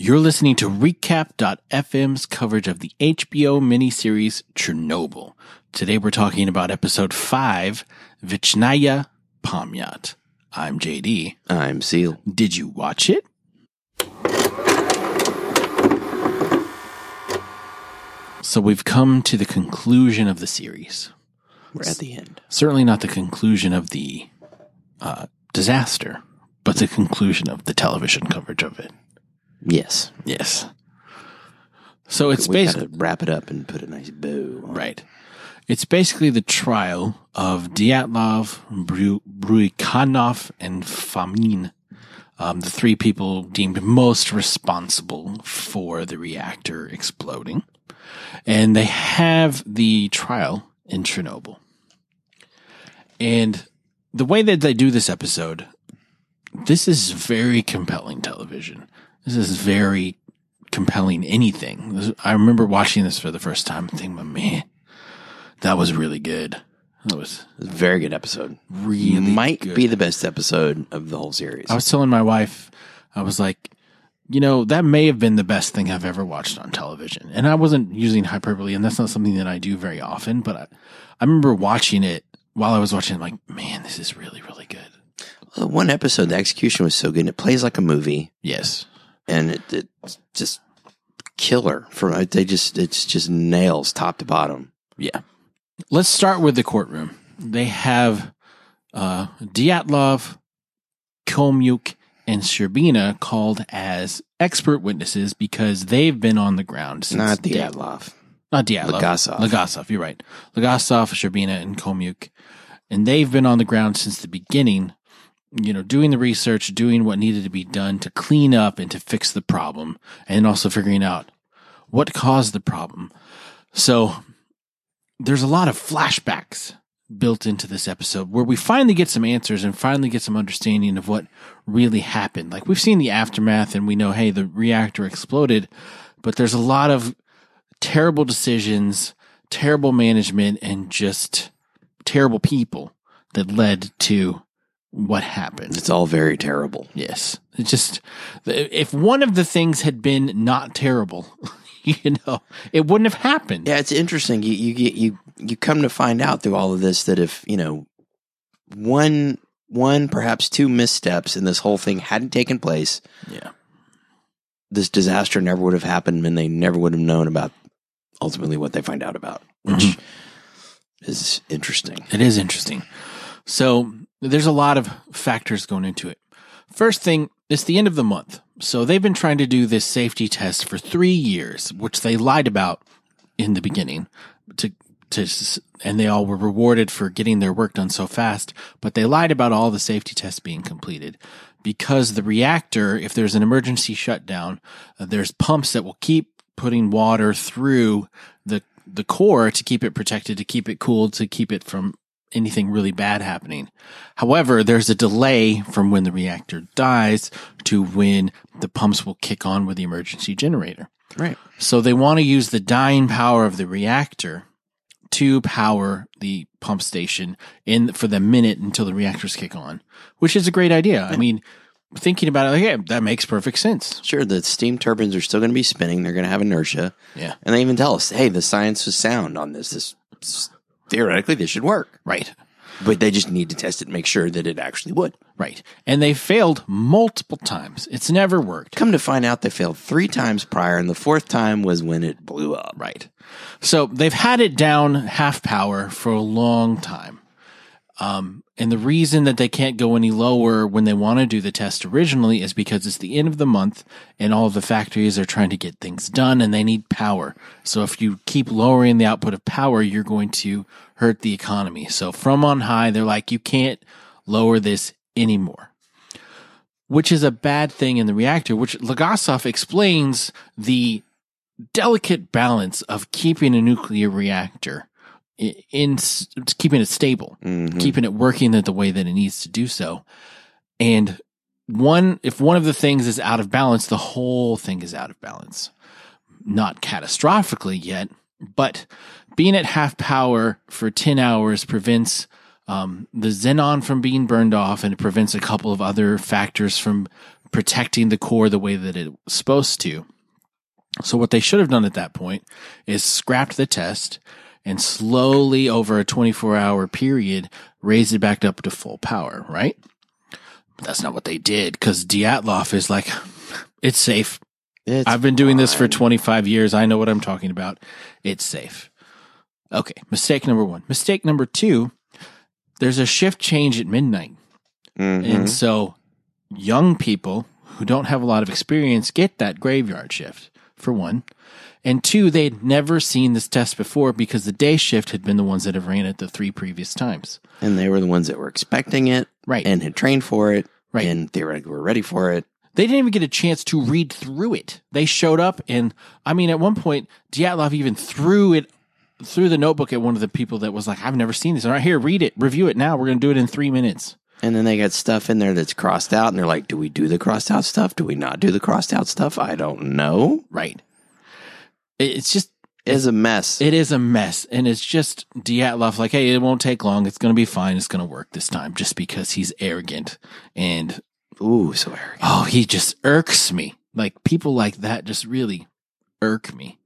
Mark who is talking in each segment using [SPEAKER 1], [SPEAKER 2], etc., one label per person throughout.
[SPEAKER 1] You're listening to Recap.fm's coverage of the HBO miniseries Chernobyl. Today we're talking about episode 5, Vichnaya Pamyat. I'm JD.
[SPEAKER 2] I'm Seal.
[SPEAKER 1] Did you watch it? So we've come to the conclusion of the series.
[SPEAKER 2] We're at the end.
[SPEAKER 1] Certainly not the conclusion of the uh, disaster, but the conclusion of the television coverage of it.
[SPEAKER 2] Yes.
[SPEAKER 1] Yes. So it's
[SPEAKER 2] we
[SPEAKER 1] basically
[SPEAKER 2] gotta wrap it up and put a nice bow. on
[SPEAKER 1] right. It's basically the trial of Dyatlov, Bru- Bryukhanov, and Fomin, um, the three people deemed most responsible for the reactor exploding, and they have the trial in Chernobyl. And the way that they do this episode, this is very compelling television. This is very compelling anything. I remember watching this for the first time and thinking, man, that was really good. That was
[SPEAKER 2] It was a very good episode.
[SPEAKER 1] really
[SPEAKER 2] Might
[SPEAKER 1] good.
[SPEAKER 2] be the best episode of the whole series.
[SPEAKER 1] I was telling my wife, I was like, you know, that may have been the best thing I've ever watched on television. And I wasn't using hyperbole, and that's not something that I do very often, but I, I remember watching it while I was watching it, like, man, this is really, really good.
[SPEAKER 2] Uh, One episode, the execution was so good, and it plays like a movie,
[SPEAKER 1] Yes.
[SPEAKER 2] And it, it's just killer. From uh, they just it's just nails top to bottom.
[SPEAKER 1] Yeah. Let's start with the courtroom. They have uh, Dyatlov, Khomyuk, and Shcherbina called as expert witnesses because they've been on the ground since
[SPEAKER 2] Not the
[SPEAKER 1] day-. Not Dyatlov.
[SPEAKER 2] Legasov.
[SPEAKER 1] Legasov, you're right. Legasov, Shcherbina, and Khomyuk. And they've been on the ground since the beginning, you know, doing the research, doing what needed to be done to clean up and to fix the problem, and also figuring out what caused the problem. So there's a lot of flashbacks built into this episode where we finally get some answers and finally get some understanding of what really happened. Like we've seen the aftermath and we know, hey, the reactor exploded, but there's a lot of terrible decisions, terrible management, and just terrible people that led to what happened.
[SPEAKER 2] It's all very terrible.
[SPEAKER 1] Yes. It's just, if one of the things had been not terrible, you know, it wouldn't have happened.
[SPEAKER 2] Yeah, it's interesting. You you get you you come to find out through all of this that if you know one one perhaps two missteps in this whole thing hadn't taken place,
[SPEAKER 1] Yeah.
[SPEAKER 2] this disaster never would have happened, and they never would have known about ultimately what they find out about, which
[SPEAKER 1] Mhm.
[SPEAKER 2] is interesting.
[SPEAKER 1] It is interesting. So there's a lot of factors going into it. First thing, it's the end of the month. So they've been trying to do this safety test for three years, which they lied about in the beginning to, to, and they all were rewarded for getting their work done so fast, but they lied about all the safety tests being completed because the reactor, if there's an emergency shutdown, uh, there's pumps that will keep putting water through the, the core to keep it protected, to keep it cooled, to keep it from anything really bad happening. However, there's a delay from when the reactor dies to when the pumps will kick on with the emergency generator.
[SPEAKER 2] Right.
[SPEAKER 1] So they want to use the dying power of the reactor to power the pump station in for the minute until the reactors kick on, which is a great idea. I mean, thinking about it, like, yeah, that makes perfect sense.
[SPEAKER 2] Sure, the steam turbines are still going to be spinning. They're going to have inertia,
[SPEAKER 1] Yeah.
[SPEAKER 2] and they even tell us, "Hey, the science was sound on this. This theoretically this should work,
[SPEAKER 1] Right.
[SPEAKER 2] but they just need to test it and make sure that it actually would."
[SPEAKER 1] Right. And they failed multiple times. It's never worked.
[SPEAKER 2] Come to find out, they failed three times prior, and the fourth time was when it blew up.
[SPEAKER 1] Right. So they've had it down half power for a long time. Um, and the reason that they can't go any lower when they want to do the test originally is because it's the end of the month and all of the factories are trying to get things done and they need power. So if you keep lowering the output of power, you're going to hurt the economy. So from on high, they're like, you can't lower this anymore. Which is a bad thing in the reactor, which Legasov explains the delicate balance of keeping a nuclear reactor in, in keeping it stable,
[SPEAKER 2] Mhm.
[SPEAKER 1] keeping it working the, the way that it needs to do so. And one, if one of the things is out of balance, the whole thing is out of balance. Not catastrophically yet, but being at half power for 10 hours prevents um, the xenon from being burned off and it prevents a couple of other factors from protecting the core the way that it was supposed to. So what they should have done at that point is scrapped the test and slowly over a 24 hour period raised it back up to full power, right? But that's not what they did because Dyatlov is like, it's safe.
[SPEAKER 2] It's
[SPEAKER 1] I've been doing this for 25 years. I know what I'm talking about. It's safe. Okay. Mistake number one. Mistake number two. There's a shift change at midnight.
[SPEAKER 2] Mhm.
[SPEAKER 1] And so young people who don't have a lot of experience get that graveyard shift for one. And two, they'd never seen this test before because the day shift had been the ones that have ran it the three previous times.
[SPEAKER 2] and they were the ones that were expecting it
[SPEAKER 1] Right.
[SPEAKER 2] and had trained for it
[SPEAKER 1] Right.
[SPEAKER 2] and theoretically were ready for it.
[SPEAKER 1] They didn't even get a chance to read through it. They showed up and I mean at one point Dyatlov even threw it threw the notebook at one of the people that was like, I've never seen this. All right, here, read it, review it now. We're gonna do it in three minutes.
[SPEAKER 2] And then they got stuff in there that's crossed out, and they're like, "Do we do the crossed out stuff? Do we not do the crossed out stuff? I don't know."
[SPEAKER 1] Right. It's just
[SPEAKER 2] It's a mess.
[SPEAKER 1] it is a mess. And it's just Dyatlov like, hey, it won't take long. It's gonna be fine. It's gonna work this time just because he's arrogant. And
[SPEAKER 2] Ooh, so arrogant.
[SPEAKER 1] oh, he just irks me. Like people like that just really irk me.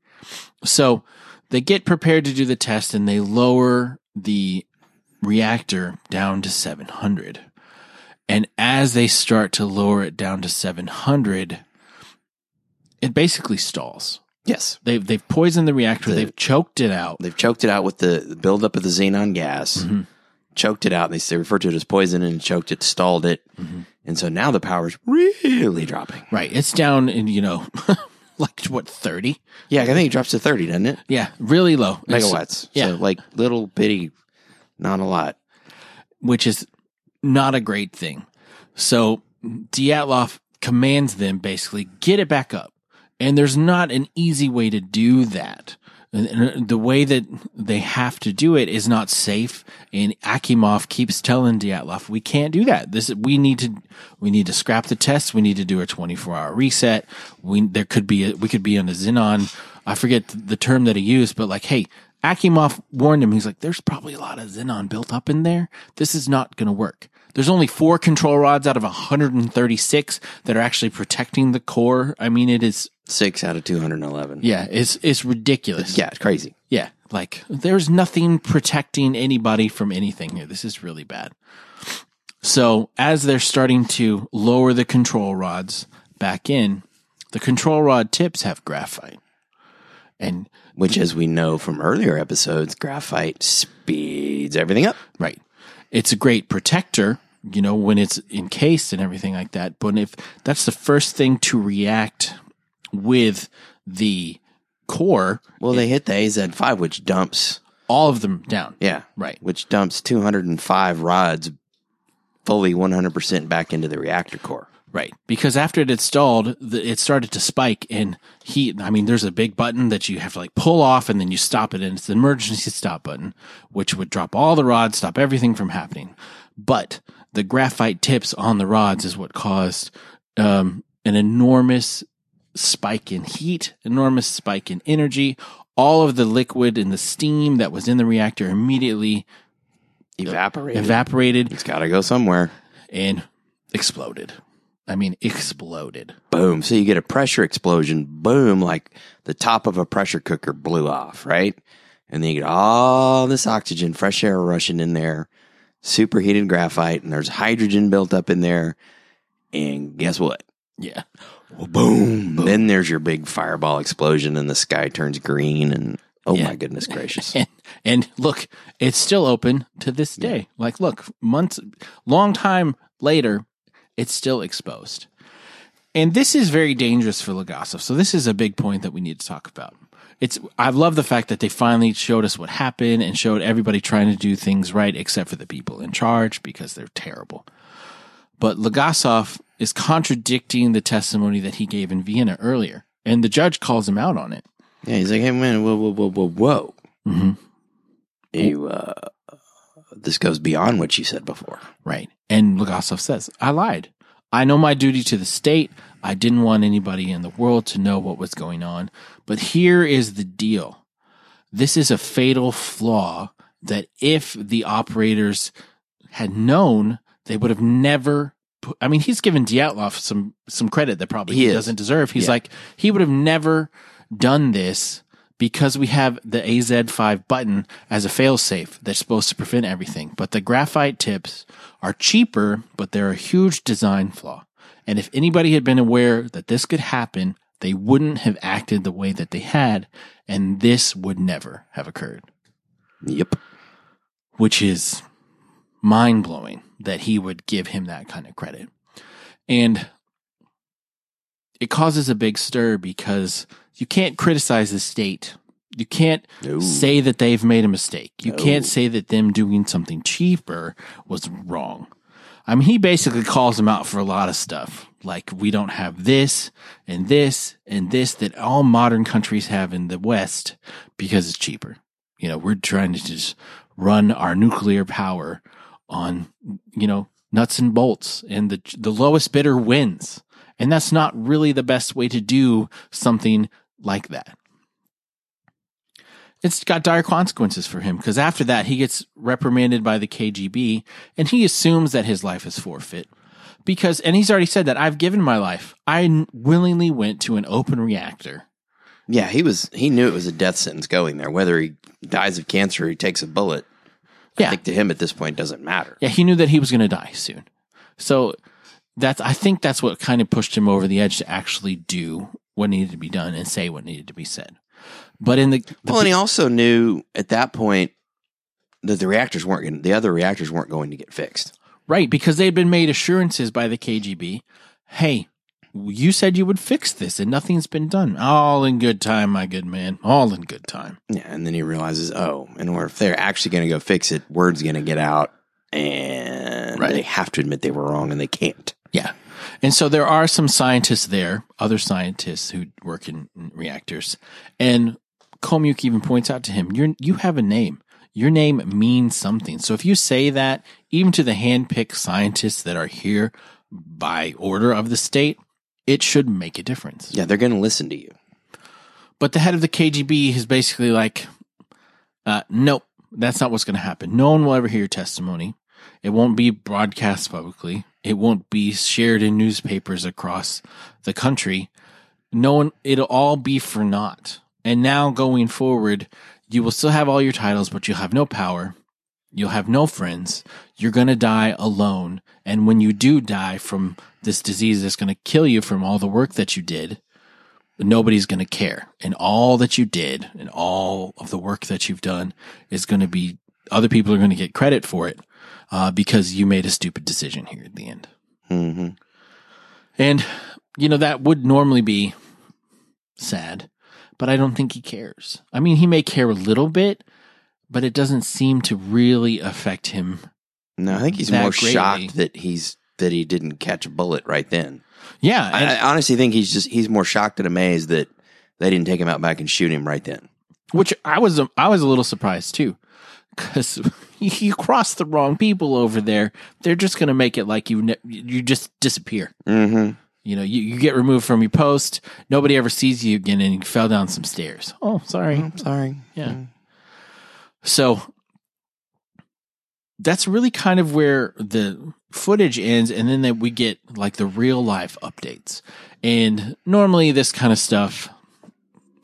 [SPEAKER 1] So they get prepared to do the test and they lower the reactor down to 700. And as they start to lower it down to 700, it basically stalls.
[SPEAKER 2] Yes,
[SPEAKER 1] They've, they've poisoned the reactor.
[SPEAKER 2] The-
[SPEAKER 1] they've choked it out.
[SPEAKER 2] they've choked it out with the, buildup of the xenon gas.
[SPEAKER 1] Mhm.
[SPEAKER 2] Choked it out. They say refer to it as poison and choked it, stalled it,
[SPEAKER 1] Mhm.
[SPEAKER 2] and so now the power's really dropping.
[SPEAKER 1] Right. It's down in, you know, like what, 30?
[SPEAKER 2] Yeah, I think it drops to thirty, doesn't it?
[SPEAKER 1] Yeah. Really low. It's-
[SPEAKER 2] Megawatts.
[SPEAKER 1] yeah.
[SPEAKER 2] so like little bitty, not a lot.
[SPEAKER 1] which is not a great thing. So Dyatlov commands them basically get it back up. And there's not an easy way to do that. And uh, The way that they have to do it is not safe. And Akimov keeps telling Dyatlov, we can't do that. This, we need to, we need to scrap the test. We need to do a 24 hour reset. We, there could be, a, we could be on a Xenon. I forget the term that he used, but like, hey, Akimov warned him. He's like, there's probably a lot of Xenon built up in there. This is not going to work. There's only four control rods out of 136 that are actually protecting the core. I mean, it is,
[SPEAKER 2] Six out of two hundred and eleven.
[SPEAKER 1] yeah, it's, it's ridiculous.
[SPEAKER 2] yeah, it's crazy.
[SPEAKER 1] Yeah. Like there's nothing protecting anybody from anything here. This is really bad. So as they're starting to lower the control rods back in, the control rod tips have graphite. And
[SPEAKER 2] Which, as we know from earlier episodes, graphite speeds everything up.
[SPEAKER 1] Right. It's a great protector, you know, when it's encased and everything like that. But if that's the first thing to react with the core,
[SPEAKER 2] Well, they hit the AZ5, which dumps,
[SPEAKER 1] all of them down.
[SPEAKER 2] yeah,
[SPEAKER 1] Right.
[SPEAKER 2] which dumps 205 rods fully 100% back into the reactor core.
[SPEAKER 1] Right. Because after it had stalled, the, it started to spike in heat. I mean, there's a big button that you have to like pull off and then you stop it. And it's the emergency stop button, which would drop all the rods, stop everything from happening. But the graphite tips on the rods is what caused, um, an enormous spike in heat, enormous spike in energy. All of the liquid and the steam that was in the reactor immediately
[SPEAKER 2] Evaporated.
[SPEAKER 1] evaporated
[SPEAKER 2] it's got to go somewhere.
[SPEAKER 1] and exploded. I mean, exploded.
[SPEAKER 2] Boom. So you get a pressure explosion. Boom. Like the top of a pressure cooker blew off, right? And then you get all this oxygen, fresh air rushing in there, superheated graphite, and there's hydrogen built up in there. And guess what?
[SPEAKER 1] Yeah.
[SPEAKER 2] Well, boom. Then there's your big fireball explosion, and the sky turns green. And oh
[SPEAKER 1] Yeah.
[SPEAKER 2] my goodness gracious.
[SPEAKER 1] And, and look, it's still open to this day. Like, look, months, long time later, it's still exposed. And this is very dangerous for Legasov. So this is a big point that we need to talk about. It's, I love the fact that they finally showed us what happened and showed everybody trying to do things right, except for the people in charge because they're terrible. But Legasov is contradicting the testimony that he gave in Vienna earlier. And the judge calls him out on it.
[SPEAKER 2] yeah, he's like, hey, man, whoa, whoa, whoa, whoa, whoa.
[SPEAKER 1] Mm-hmm.
[SPEAKER 2] You, uh, this goes beyond what you said before.
[SPEAKER 1] Right. And Legasov says, I lied. I know my duty to the state. I didn't want anybody in the world to know what was going on. But here is the deal. This is a fatal flaw that if the operators had known, they would have never I mean, he's given Dyatlov some some credit that probably
[SPEAKER 2] He
[SPEAKER 1] he, doesn't deserve. He's
[SPEAKER 2] Yeah.
[SPEAKER 1] like he would have never done this because we have the AZ5 button as a failsafe that's supposed to prevent everything. But the graphite tips are cheaper, but they're a huge design flaw. And if anybody had been aware that this could happen, they wouldn't have acted the way that they had, and this would never have occurred
[SPEAKER 2] Yep.
[SPEAKER 1] which is mind blowing that he would give him that kind of credit. And it causes a big stir because you can't criticize the state. You can't
[SPEAKER 2] No.
[SPEAKER 1] say that they've made a mistake. You
[SPEAKER 2] No.
[SPEAKER 1] can't say that them doing something cheaper was wrong. I mean, he basically calls them out for a lot of stuff. Like, we don't have this and this and this that all modern countries have in the West because it's cheaper. You know, we're trying to just run our nuclear power on, you know, nuts and bolts and the, the lowest bidder wins. And that's not really the best way to do something like that. It's got dire consequences for him because after that, he gets reprimanded by the KGB and he assumes that his life is forfeit because, and he's already said that I've given my life. I n- willingly went to an open reactor.
[SPEAKER 2] Yeah, he was. He knew it was a death sentence going there. Whether he dies of cancer or he takes a bullet, I
[SPEAKER 1] Yeah.
[SPEAKER 2] think to him at this point doesn't matter.
[SPEAKER 1] Yeah, he knew that he was going to die soon. So that's I think that's what kind of pushed him over the edge to actually do what needed to be done and say what needed to be said. But in the, the
[SPEAKER 2] Well, and he also knew at that point that the reactors weren't going. The other reactors weren't going to get fixed.
[SPEAKER 1] right because they'd been made assurances by the KGB, hey, you said you would fix this and nothing's been done. All in good time, my good man. All in good time.
[SPEAKER 2] Yeah, and then he realizes, oh, and or if they're actually going to go fix it, word's going to get out, and
[SPEAKER 1] Right.
[SPEAKER 2] they have to admit they were wrong, and they can't.
[SPEAKER 1] Yeah. And so there are some scientists there, other scientists who work in in reactors. And Khomyuk even points out to him, you you have a name. Your name means something. So if you say that, even to the handpicked scientists that are here by order of the state, it should make a difference.
[SPEAKER 2] Yeah, they're going to listen to you.
[SPEAKER 1] But the head of the KGB is basically like, uh, nope, that's not what's going to happen. No one will ever hear your testimony. It won't be broadcast publicly. It won't be shared in newspapers across the country. No one, it'll all be for naught. And now going forward, you will still have all your titles, but you'll have no power. You'll have no friends. You're going to die alone. And when you do die from this disease that's going to kill you from all the work that you did, nobody's going to care. And all that you did and all of the work that you've done is going to be, other people are going to get credit for it uh, because you made a stupid decision here at the end.
[SPEAKER 2] hmm
[SPEAKER 1] And, you know, that would normally be sad, but I don't think he cares. I mean, he may care a little bit, but it doesn't seem to really affect him.
[SPEAKER 2] No, I think he's more
[SPEAKER 1] greatly.
[SPEAKER 2] shocked that he's that he didn't catch a bullet right then.
[SPEAKER 1] Yeah.
[SPEAKER 2] I, I honestly think he's just he's more shocked and amazed that they didn't take him out back and shoot him right then.
[SPEAKER 1] which I was I was a little surprised too, because you cross the wrong people over there. They're just gonna make it like you ne- you just disappear.
[SPEAKER 2] Mm-hmm.
[SPEAKER 1] You know, you, you get removed from your post. Nobody ever sees you again, and you fell down some stairs. Oh, sorry.
[SPEAKER 2] I'm sorry.
[SPEAKER 1] Yeah. So that's really kind of where the footage ends, and then that we get like the real life updates. And normally, this kind of stuff,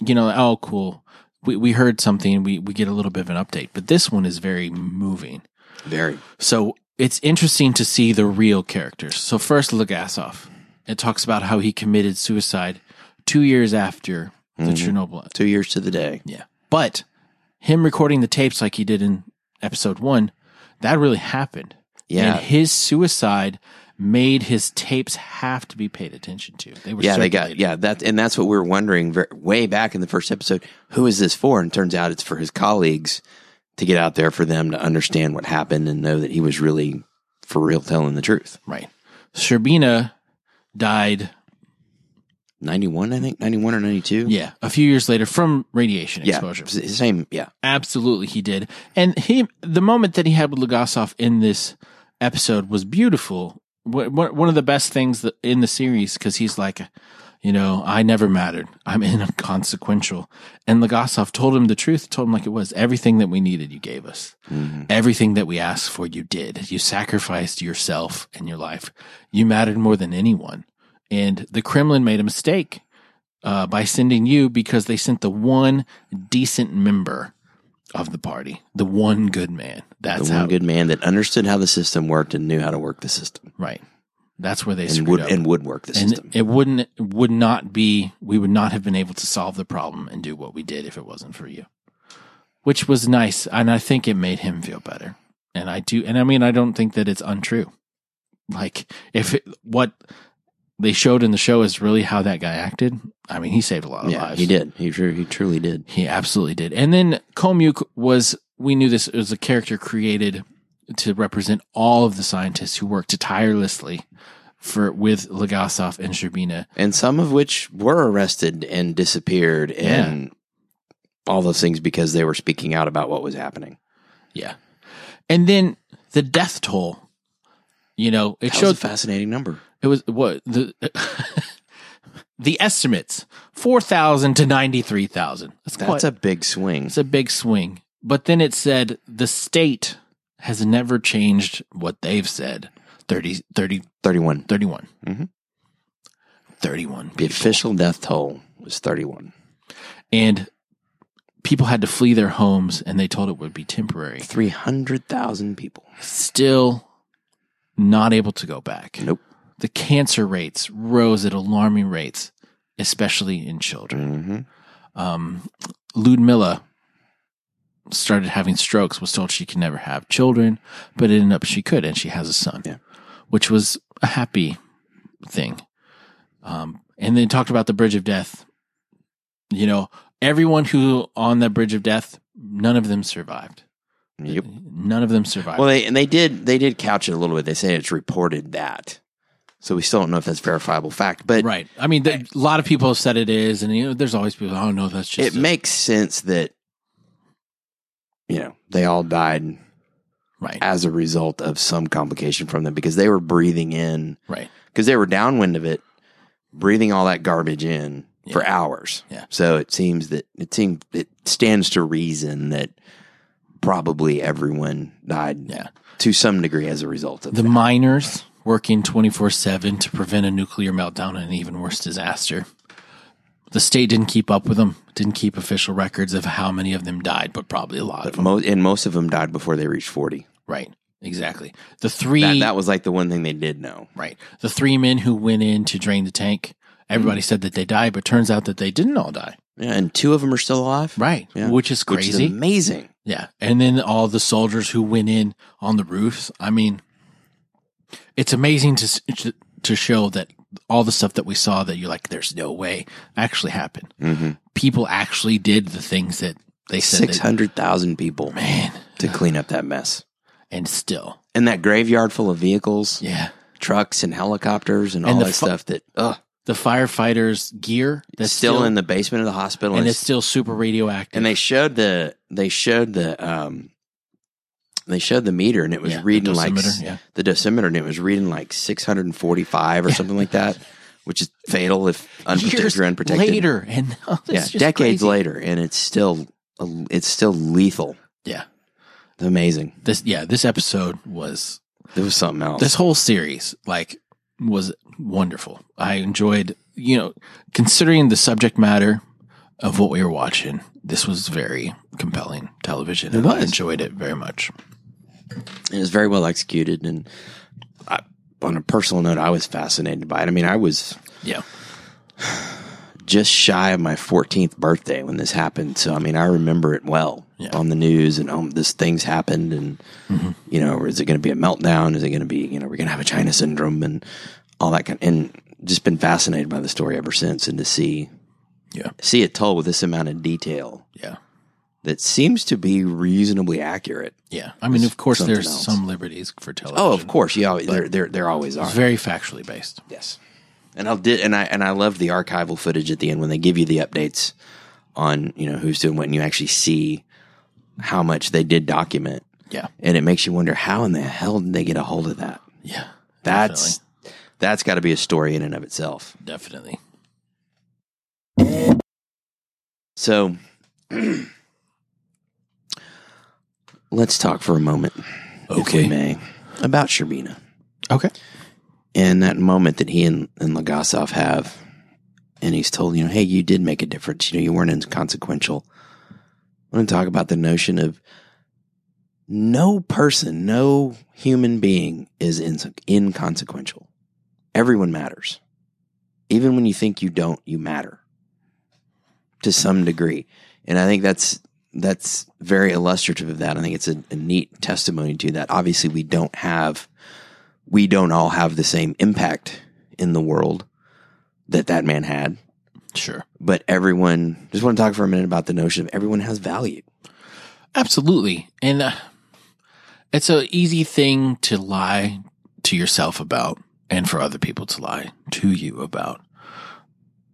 [SPEAKER 1] you know, oh, cool. We we heard something. We we get a little bit of an update, but this one is very moving.
[SPEAKER 2] Very.
[SPEAKER 1] So it's interesting to see the real characters. So first, Legasov. It talks about how he committed suicide two years after the
[SPEAKER 2] Mhm.
[SPEAKER 1] Chernobyl
[SPEAKER 2] Two years to the day.
[SPEAKER 1] yeah. But him recording the tapes like he did in episode one, that really happened.
[SPEAKER 2] Yeah.
[SPEAKER 1] And his suicide made his tapes have to be paid attention to. They were
[SPEAKER 2] yeah, they got yeah that, and that's what we were wondering ver way back in the first episode. Who is this for? And turns out it's for his colleagues to get out there for them to understand what happened and know that he was really for real telling the truth.
[SPEAKER 1] Right. Shcherbina died,
[SPEAKER 2] Ninety one, I think, ninety one or ninety two.
[SPEAKER 1] yeah, a few years later from radiation
[SPEAKER 2] yeah,
[SPEAKER 1] exposure.
[SPEAKER 2] s- same. Yeah,
[SPEAKER 1] Absolutely, he did. And he, the moment that he had with Legasov in this episode was beautiful. One of the best things in the series because he's like, You know, I never mattered. I'm inconsequential. And Legasov told him the truth, told him like it was. Everything that we needed, you gave us. Everything that we asked for, you did. You sacrificed yourself and your life. You mattered more than anyone. And the Kremlin made a mistake uh, by sending you because they sent the one decent member of the party, the one good man. That's
[SPEAKER 2] the
[SPEAKER 1] how
[SPEAKER 2] one good man that understood how the system worked and knew how to work the system
[SPEAKER 1] right. That's where they
[SPEAKER 2] and
[SPEAKER 1] screwed
[SPEAKER 2] would
[SPEAKER 1] up.
[SPEAKER 2] and would work the
[SPEAKER 1] and
[SPEAKER 2] system.
[SPEAKER 1] it wouldn't would not be we would not have been able to solve the problem and do what we did if it wasn't for you which was nice and i think it made him feel better and i do and i mean i don't think that it's untrue like if it, what they showed in the show is really how that guy acted i mean he saved a lot of
[SPEAKER 2] yeah,
[SPEAKER 1] lives
[SPEAKER 2] he did. He he truly did.
[SPEAKER 1] he absolutely did. And then Khomyuk was, we knew this was a character created to represent all of the scientists who worked tirelessly for with Legasov and Shcherbina.
[SPEAKER 2] and some of which were arrested and disappeared and all those things because they were speaking out about what was happening.
[SPEAKER 1] Yeah. And then the death toll, you know, it
[SPEAKER 2] That was
[SPEAKER 1] showed
[SPEAKER 2] a fascinating number.
[SPEAKER 1] it was what the the estimates 4,000 to 93,000. That's,
[SPEAKER 2] That's
[SPEAKER 1] quite
[SPEAKER 2] a big swing.
[SPEAKER 1] It's a big swing. But then it said the state has never changed what they've said 30, 30
[SPEAKER 2] 31.
[SPEAKER 1] 31.
[SPEAKER 2] Mhm.
[SPEAKER 1] 31.
[SPEAKER 2] The official death toll was 31.
[SPEAKER 1] And people had to flee their homes and they told it would be temporary.
[SPEAKER 2] 300,000 people.
[SPEAKER 1] Still not able to go back.
[SPEAKER 2] Nope.
[SPEAKER 1] The cancer rates rose at alarming rates, especially in children.
[SPEAKER 2] hmm
[SPEAKER 1] um, Ludmilla started having strokes, was told she could never have children, but it ended up she could, and she has a son,
[SPEAKER 2] Yeah.
[SPEAKER 1] which was a happy thing. Um, and then talked about the bridge of death. You know, everyone who on that bridge of death, none of them survived.
[SPEAKER 2] Yep.
[SPEAKER 1] None of them survived.
[SPEAKER 2] Well, they and they did they did couch it a little bit. They say it's reported that, so we still don't know if that's verifiable fact. But
[SPEAKER 1] right. I mean, the, a lot of people have said it is, and you know, there's always people. Oh no, that's just
[SPEAKER 2] it
[SPEAKER 1] a-
[SPEAKER 2] makes sense that you know they all died
[SPEAKER 1] right,
[SPEAKER 2] as a result of some complication from them because they were breathing in
[SPEAKER 1] right.
[SPEAKER 2] because they were downwind of it, breathing all that garbage in for hours.
[SPEAKER 1] Yeah.
[SPEAKER 2] So it seems that it seems it stands to reason that probably everyone died
[SPEAKER 1] Yeah.
[SPEAKER 2] to some degree as a result of
[SPEAKER 1] The
[SPEAKER 2] that.
[SPEAKER 1] miners working 24 7 to prevent a nuclear meltdown and an even worse disaster. The state didn't keep up with them, didn't keep official records of how many of them died, but probably a lot of them.
[SPEAKER 2] Mo- and most of them died before they reached 40.
[SPEAKER 1] Right. Exactly. The three,
[SPEAKER 2] That, that was like the one thing they did know.
[SPEAKER 1] right. The three men who went in to drain the tank, everybody mm. said that they died, but turns out that they didn't all die.
[SPEAKER 2] Yeah, and two of them are still alive.
[SPEAKER 1] Right.
[SPEAKER 2] Yeah.
[SPEAKER 1] Which is
[SPEAKER 2] Which is
[SPEAKER 1] crazy.
[SPEAKER 2] amazing.
[SPEAKER 1] Yeah. And then all the soldiers who went in on the roofs. I mean, it's amazing to, to show that all the stuff that we saw that you're like, there's no way actually happened.
[SPEAKER 2] Mm-hmm.
[SPEAKER 1] People actually did the things that they said.
[SPEAKER 2] Six
[SPEAKER 1] They,
[SPEAKER 2] hundred thousand people
[SPEAKER 1] man.
[SPEAKER 2] to clean up that mess,
[SPEAKER 1] And still.
[SPEAKER 2] and that graveyard full of vehicles,
[SPEAKER 1] Yeah.
[SPEAKER 2] trucks, and helicopters, and,
[SPEAKER 1] And
[SPEAKER 2] all that
[SPEAKER 1] fu-
[SPEAKER 2] stuff. That ugh,
[SPEAKER 1] The firefighters gear that's
[SPEAKER 2] still, in the basement of the hospital,
[SPEAKER 1] and
[SPEAKER 2] and,
[SPEAKER 1] it's still super radioactive.
[SPEAKER 2] and they showed the they showed the um they showed the meter, and it was
[SPEAKER 1] Yeah, the
[SPEAKER 2] reading like
[SPEAKER 1] yeah.
[SPEAKER 2] the dosimeter, and it was reading like six hundred and forty five or something like that, which is fatal if unprotected
[SPEAKER 1] Years
[SPEAKER 2] or unprotected.
[SPEAKER 1] later. And oh, now
[SPEAKER 2] yeah, decades
[SPEAKER 1] crazy.
[SPEAKER 2] later, and it's still it's still lethal.
[SPEAKER 1] Yeah.
[SPEAKER 2] It's amazing.
[SPEAKER 1] This, yeah, this episode was
[SPEAKER 2] It was something else.
[SPEAKER 1] this whole series like was wonderful. I enjoyed, you know, considering the subject matter of what we were watching. This was very compelling television. and I enjoyed it very much.
[SPEAKER 2] It was very well executed, and I, on a personal note, I was fascinated by it. I mean, I was
[SPEAKER 1] Yeah,
[SPEAKER 2] just shy of my 14th birthday when this happened, so I mean, I remember it well
[SPEAKER 1] Yeah.
[SPEAKER 2] on the news, and um, this things happened, and you know, is it going to be a meltdown? Is it going to be, you know, we're going to have a China syndrome and all that kind, and just been fascinated by the story ever since, and to see
[SPEAKER 1] yeah,
[SPEAKER 2] see it told with this amount of detail.
[SPEAKER 1] Yeah,
[SPEAKER 2] that seems to be reasonably accurate.
[SPEAKER 1] yeah. I mean, of course, there's
[SPEAKER 2] else.
[SPEAKER 1] some liberties for television.
[SPEAKER 2] Oh, of course, yeah, there there there always are.
[SPEAKER 1] It's very factually based.
[SPEAKER 2] Yes. And I did, and I and I love the archival footage at the end when they give you the updates on you know who's doing what, and you actually see how much they did document,
[SPEAKER 1] Yeah,
[SPEAKER 2] and it makes you wonder how in the hell did they get a hold of that?
[SPEAKER 1] yeah.
[SPEAKER 2] That's that's got to be a story in and of itself.
[SPEAKER 1] definitely.
[SPEAKER 2] So let's talk for a moment, if we
[SPEAKER 1] Okay.
[SPEAKER 2] may, about Shcherbina
[SPEAKER 1] Okay.
[SPEAKER 2] and that moment that he and, and Legasov have. And he's told, you know, hey, you did make a difference. You know, you weren't inconsequential. I want to talk about the notion of no person, no human being is in, inconsequential. Everyone matters. Even when you think you don't, you matter to some degree. And I think that's that's very illustrative of that. I think it's a, a neat testimony to that. Obviously, we don't have we don't all have the same impact in the world that that man had,
[SPEAKER 1] Sure.
[SPEAKER 2] but everyone just want to talk for a minute about the notion of everyone has value.
[SPEAKER 1] Absolutely. And uh, it's a easy thing to lie to yourself about and for other people to lie to you about.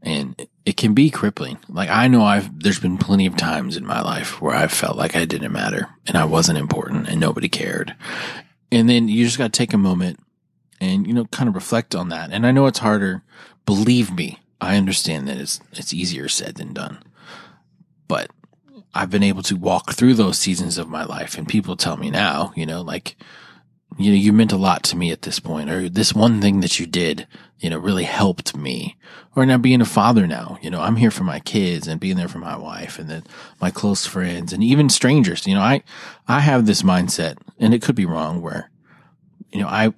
[SPEAKER 1] And it- can be crippling. Like I know I've there's been plenty of times in my life where I felt like I didn't matter and I wasn't important and nobody cared. And then you just got to take a moment and you know kind of reflect on that. And I know it's harder. Believe me, I understand that it's it's easier said than done. But I've been able to walk through those seasons of my life and people tell me now, you know, like, you know, you meant a lot to me at this point, or this one thing that you did, you know, really helped me. Or now being a father now, you know, I'm here for my kids and being there for my wife and then my close friends and even strangers. You know, I, I have this mindset and it could be wrong where, you know, I,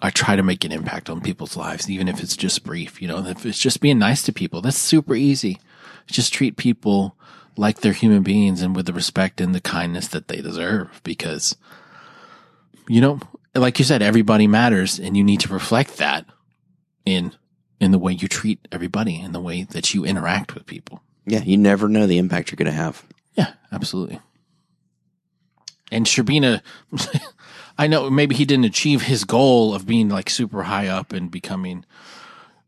[SPEAKER 1] I try to make an impact on people's lives, even if it's just brief, you know, if it's just being nice to people, that's super easy. Just treat people like they're human beings and with the respect and the kindness that they deserve because you know like you said everybody matters and you need to reflect that in in the way you treat everybody and the way that you interact with people
[SPEAKER 2] Yeah, you never know the impact you're going to have.
[SPEAKER 1] yeah absolutely and Shcherbina I know maybe he didn't achieve his goal of being like super high up and becoming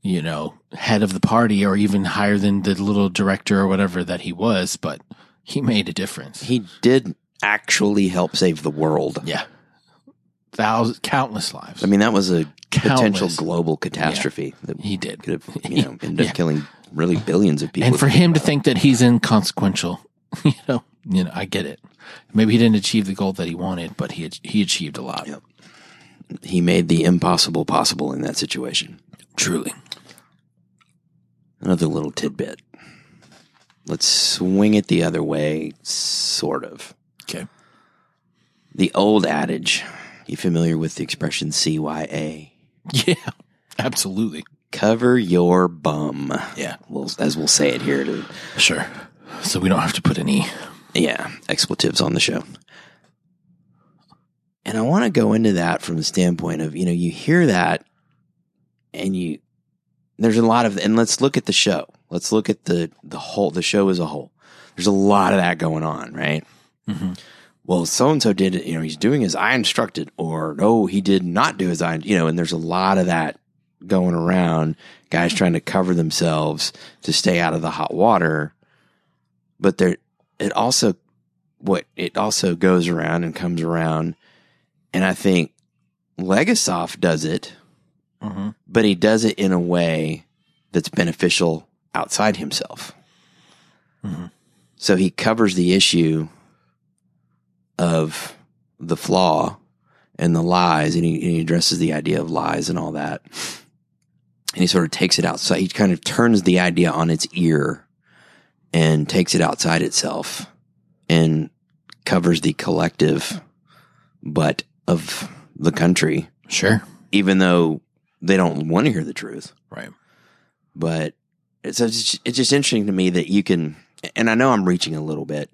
[SPEAKER 1] you know head of the party or even higher than the little director or whatever that he was but he made a difference
[SPEAKER 2] He did actually help save the world.
[SPEAKER 1] Yeah. Thousands, countless lives.
[SPEAKER 2] I mean, that was a potential global catastrophe that
[SPEAKER 1] he did.
[SPEAKER 2] could have, you know, ended up killing really billions of people.
[SPEAKER 1] And for him to think that he's inconsequential, you know, you know, I get it. Maybe he didn't achieve the goal that he wanted, but he he achieved a lot.
[SPEAKER 2] Yep. he made the impossible possible in that situation.
[SPEAKER 1] Truly.
[SPEAKER 2] Another little tidbit. Let's swing it the other way, sort of.
[SPEAKER 1] Okay.
[SPEAKER 2] The old adage. You familiar with the expression CYA?
[SPEAKER 1] Yeah. Absolutely.
[SPEAKER 2] Cover your bum.
[SPEAKER 1] Yeah.
[SPEAKER 2] We'll, as we'll say it here to
[SPEAKER 1] Sure. So we don't have to put any.
[SPEAKER 2] yeah, expletives on the show. And I want to go into that from the standpoint of, you know, you hear that and you, there's a lot of, and let's look at the show. Let's look at the, the whole, the show as a whole. There's a lot of that going on, right?
[SPEAKER 1] Mhm.
[SPEAKER 2] Well, so and so did it, you know, he's doing as I instructed, or no, he did not do as I, you know, and there's a lot of that going around, guys trying to cover themselves to stay out of the hot water. But there, it also, what it also goes around and comes around. And I think Legasov does it,
[SPEAKER 1] Mm-hmm.
[SPEAKER 2] but he does it in a way that's beneficial outside himself.
[SPEAKER 1] Mhm.
[SPEAKER 2] So he covers the issue of the flaw and the lies, and he, and he addresses the idea of lies and all that. And he sort of takes it outside. He kind of turns the idea on its ear and takes it outside itself and covers the collective but of the country,
[SPEAKER 1] Sure.
[SPEAKER 2] even though they don't want to hear the truth
[SPEAKER 1] Right.
[SPEAKER 2] but it's just, it's just interesting to me that you can and I know I'm reaching a little bit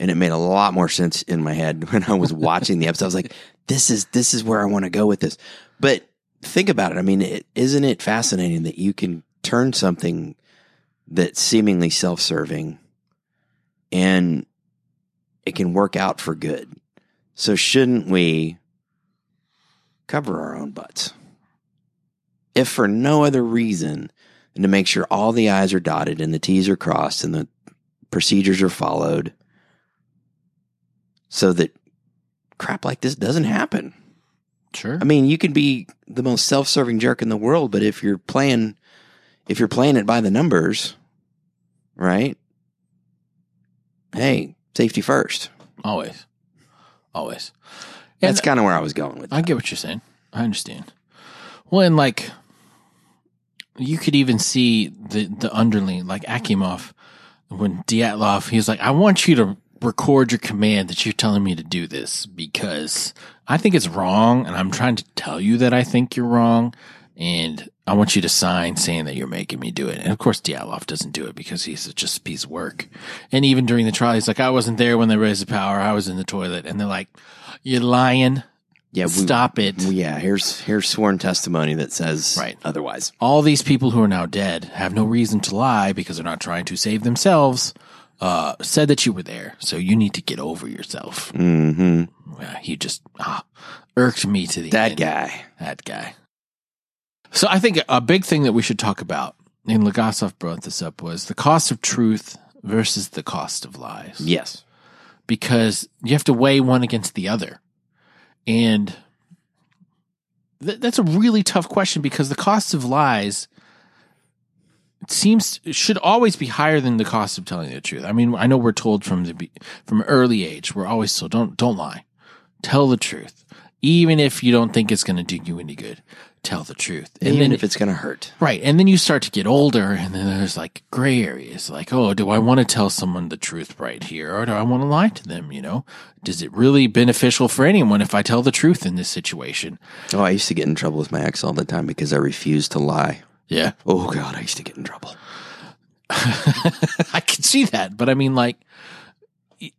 [SPEAKER 2] and it made a lot more sense in my head when I was watching the episode. I was like this is this is where I want to go with this. But think about it. I mean isn't it fascinating that you can turn something that's seemingly self-serving and it can work out for good? So shouldn't we cover our own butts? If for no other reason than to make sure all the I's are dotted and the T's are crossed and the procedures are followed so that crap like this doesn't happen.
[SPEAKER 1] Sure.
[SPEAKER 2] I mean, you can be the most self-serving jerk in the world, but if you're playing if you're playing it by the numbers, right? hey, safety first.
[SPEAKER 1] Always. Always. And
[SPEAKER 2] That's kind of where I was going with
[SPEAKER 1] I get what you're saying. I understand. Well, and like, you could even see the, the underling, like Akimov, when Dyatlov, he's like, I want you to record your command that you're telling me to do this because I think it's wrong and I'm trying to tell you that I think you're wrong. And I want you to sign saying that you're making me do it. And of course, Dyatlov doesn't do it because he's just a piece of work. And even during the trial, he's like, I wasn't there when they raised the power. I was in the toilet. And they're like, you're lying.
[SPEAKER 2] Yeah, we-
[SPEAKER 1] Stop it.
[SPEAKER 2] yeah, here's here's sworn testimony that says
[SPEAKER 1] Right.
[SPEAKER 2] otherwise.
[SPEAKER 1] all these people who are now dead have no reason to lie because they're not trying to save themselves. Uh, said that you were there, so you need to get over yourself.
[SPEAKER 2] hmm
[SPEAKER 1] Yeah, he just ah, irked me to the end.
[SPEAKER 2] That
[SPEAKER 1] end.
[SPEAKER 2] guy.
[SPEAKER 1] That guy. So I think a big thing that we should talk about, and Legasov brought this up, was the cost of truth versus the cost of lies.
[SPEAKER 2] Yes.
[SPEAKER 1] because you have to weigh one against the other. And th- that's a really tough question because the cost of lies seems should always be higher than the cost of telling the truth. I mean, I know we're told from the be- from early age, we're always told don't don't lie. Tell the truth. Even if you don't think it's going to do you any good, tell the truth. And
[SPEAKER 2] Even
[SPEAKER 1] then
[SPEAKER 2] if it's going to hurt.
[SPEAKER 1] Right. And then you start to get older and then there's like gray areas like, oh, do I want to tell someone the truth right here or do I want to lie to them? You know, does it really beneficial for anyone if I tell the truth in this situation?
[SPEAKER 2] Oh, I used to get in trouble with my ex all the time because I refused to lie.
[SPEAKER 1] Yeah.
[SPEAKER 2] Oh God, I used to get in trouble.
[SPEAKER 1] I can see that. But I mean, like,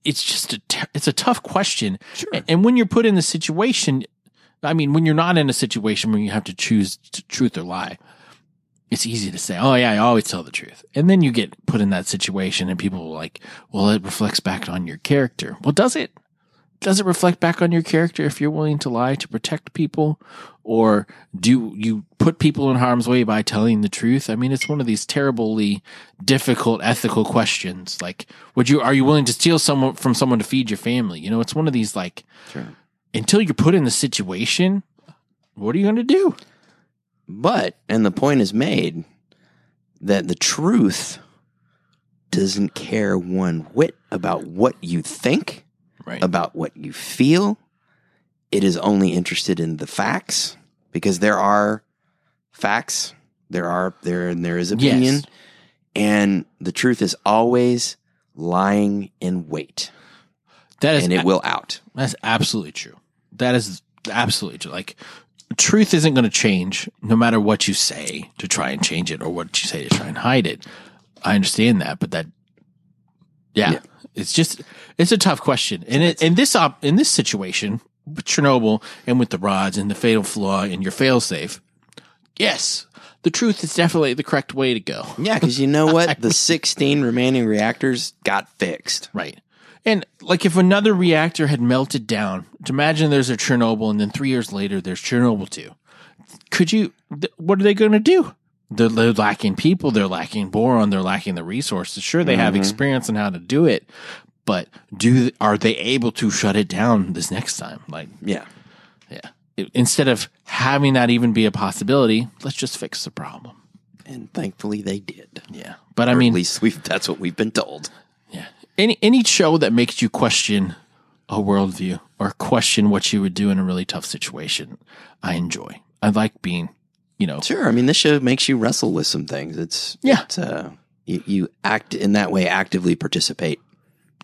[SPEAKER 1] it's just a, t- it's a tough question.
[SPEAKER 2] Sure.
[SPEAKER 1] And- when you're put in the situation, I mean, when you're not in a situation where you have to choose t- truth or lie, it's easy to say, oh, yeah, I always tell the truth. And then you get put in that situation and people are like, well, it reflects back on your character. Well, does it? Does it reflect back on your character if you're willing to lie to protect people? Or do you put people in harm's way by telling the truth? I mean, it's one of these terribly difficult ethical questions. Like, would you, are you willing to steal someone from someone to feed your family? You know, it's one of these like,
[SPEAKER 2] Sure.
[SPEAKER 1] until you're put in the situation, what are you going to do?
[SPEAKER 2] But, and the point is made that the truth doesn't care one whit about what you think,
[SPEAKER 1] Right.
[SPEAKER 2] about what you feel. It is only interested in the facts because there are facts. There are there and there is opinion,
[SPEAKER 1] Yes.
[SPEAKER 2] and the truth is always lying in wait,
[SPEAKER 1] That is
[SPEAKER 2] and it will out.
[SPEAKER 1] That's absolutely true. That is absolutely true. Like, truth isn't going to change no matter what you say to try and change it or what you say to try and hide it. I understand that, but that, yeah,
[SPEAKER 2] Yeah.
[SPEAKER 1] It's just, it's a tough question. And it, in this op, in this situation, with Chernobyl and with the rods and the fatal flaw and your failsafe, yes, the truth is definitely the correct way to go.
[SPEAKER 2] Yeah, because you know what? The 16 remaining reactors got fixed.
[SPEAKER 1] Right. And like if another reactor had melted down, to imagine there's a Chernobyl and then three years later there's Chernobyl 2. Could you, th- what are they going to do? They're, they're lacking people, they're lacking boron, they're lacking the resources. Sure, they have mm-hmm. experience on how to do it, but do, are they able to shut it down this next time? Like,
[SPEAKER 2] Yeah.
[SPEAKER 1] yeah. I- Instead of having that even be a possibility, let's just fix the problem.
[SPEAKER 2] And thankfully they did.
[SPEAKER 1] Yeah. But I mean,
[SPEAKER 2] at least we've, that's what we've been told.
[SPEAKER 1] Yeah. Any any show that makes you question a worldview or question what you would do in a really tough situation, I enjoy. I like being, you know,
[SPEAKER 2] Sure. I mean, this show makes you wrestle with some things. It's,
[SPEAKER 1] Yeah.
[SPEAKER 2] it's, uh, you, you act in that way, actively participate.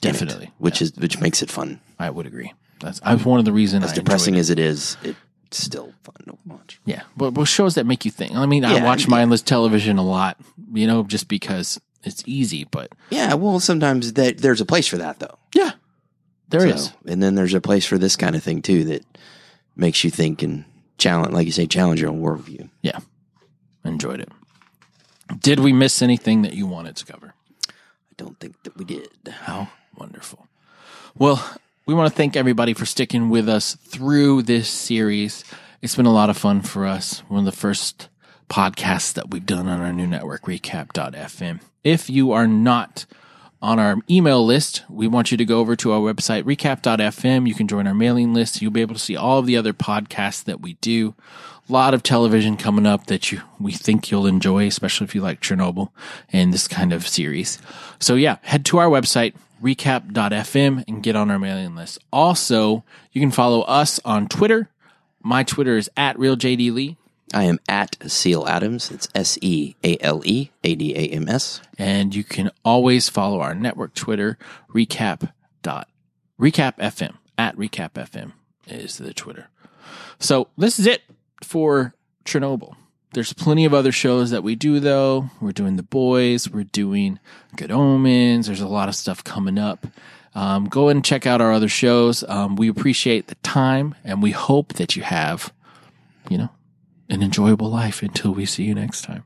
[SPEAKER 2] in it,
[SPEAKER 1] Definitely.
[SPEAKER 2] which is, which makes it fun.
[SPEAKER 1] I would agree. That's I was one of the reasons
[SPEAKER 2] As
[SPEAKER 1] I
[SPEAKER 2] depressing
[SPEAKER 1] it.
[SPEAKER 2] as it is, it's still fun to watch.
[SPEAKER 1] Yeah, but, but shows that make you think. I mean, I
[SPEAKER 2] Yeah,
[SPEAKER 1] watch
[SPEAKER 2] yeah.
[SPEAKER 1] mindless television a lot, you know, just because it's easy. But
[SPEAKER 2] Yeah. Well, sometimes that there's a place for that though.
[SPEAKER 1] yeah, there is.
[SPEAKER 2] So- And then there's a place for this kind of thing too that makes you think and challenge, like you say, challenge your own worldview.
[SPEAKER 1] Yeah, enjoyed it. Did we miss anything that you wanted to cover?
[SPEAKER 2] I don't think that we did.
[SPEAKER 1] How wonderful. Well, we want to thank everybody for sticking with us through this series. It's been a lot of fun for us. One of the first podcasts that we've done on our new network, recap.fm. If you are not on our email list, we want you to go over to our website, recap.fm. You can join our mailing list. You'll be able to see all of the other podcasts that we do. A lot of television coming up that you we think you'll enjoy, especially if you like Chernobyl and this kind of series. So yeah, head to our website, recap.fm and get on our mailing list. Also, you can follow us on Twitter. My Twitter is at RealJDLee.
[SPEAKER 2] I am at Seal Adams. It's S E A L E A D A M S.
[SPEAKER 1] And you can always follow our network Twitter, recap dot recap FM at recap FM is the Twitter. So this is it for Chernobyl. There's plenty of other shows that we do though. We're doing The Boys. We're doing Good Omens. There's a lot of stuff coming up. Um, go and check out our other shows. Um, we appreciate the time and we hope that you have, you know, an enjoyable life until we see you next time.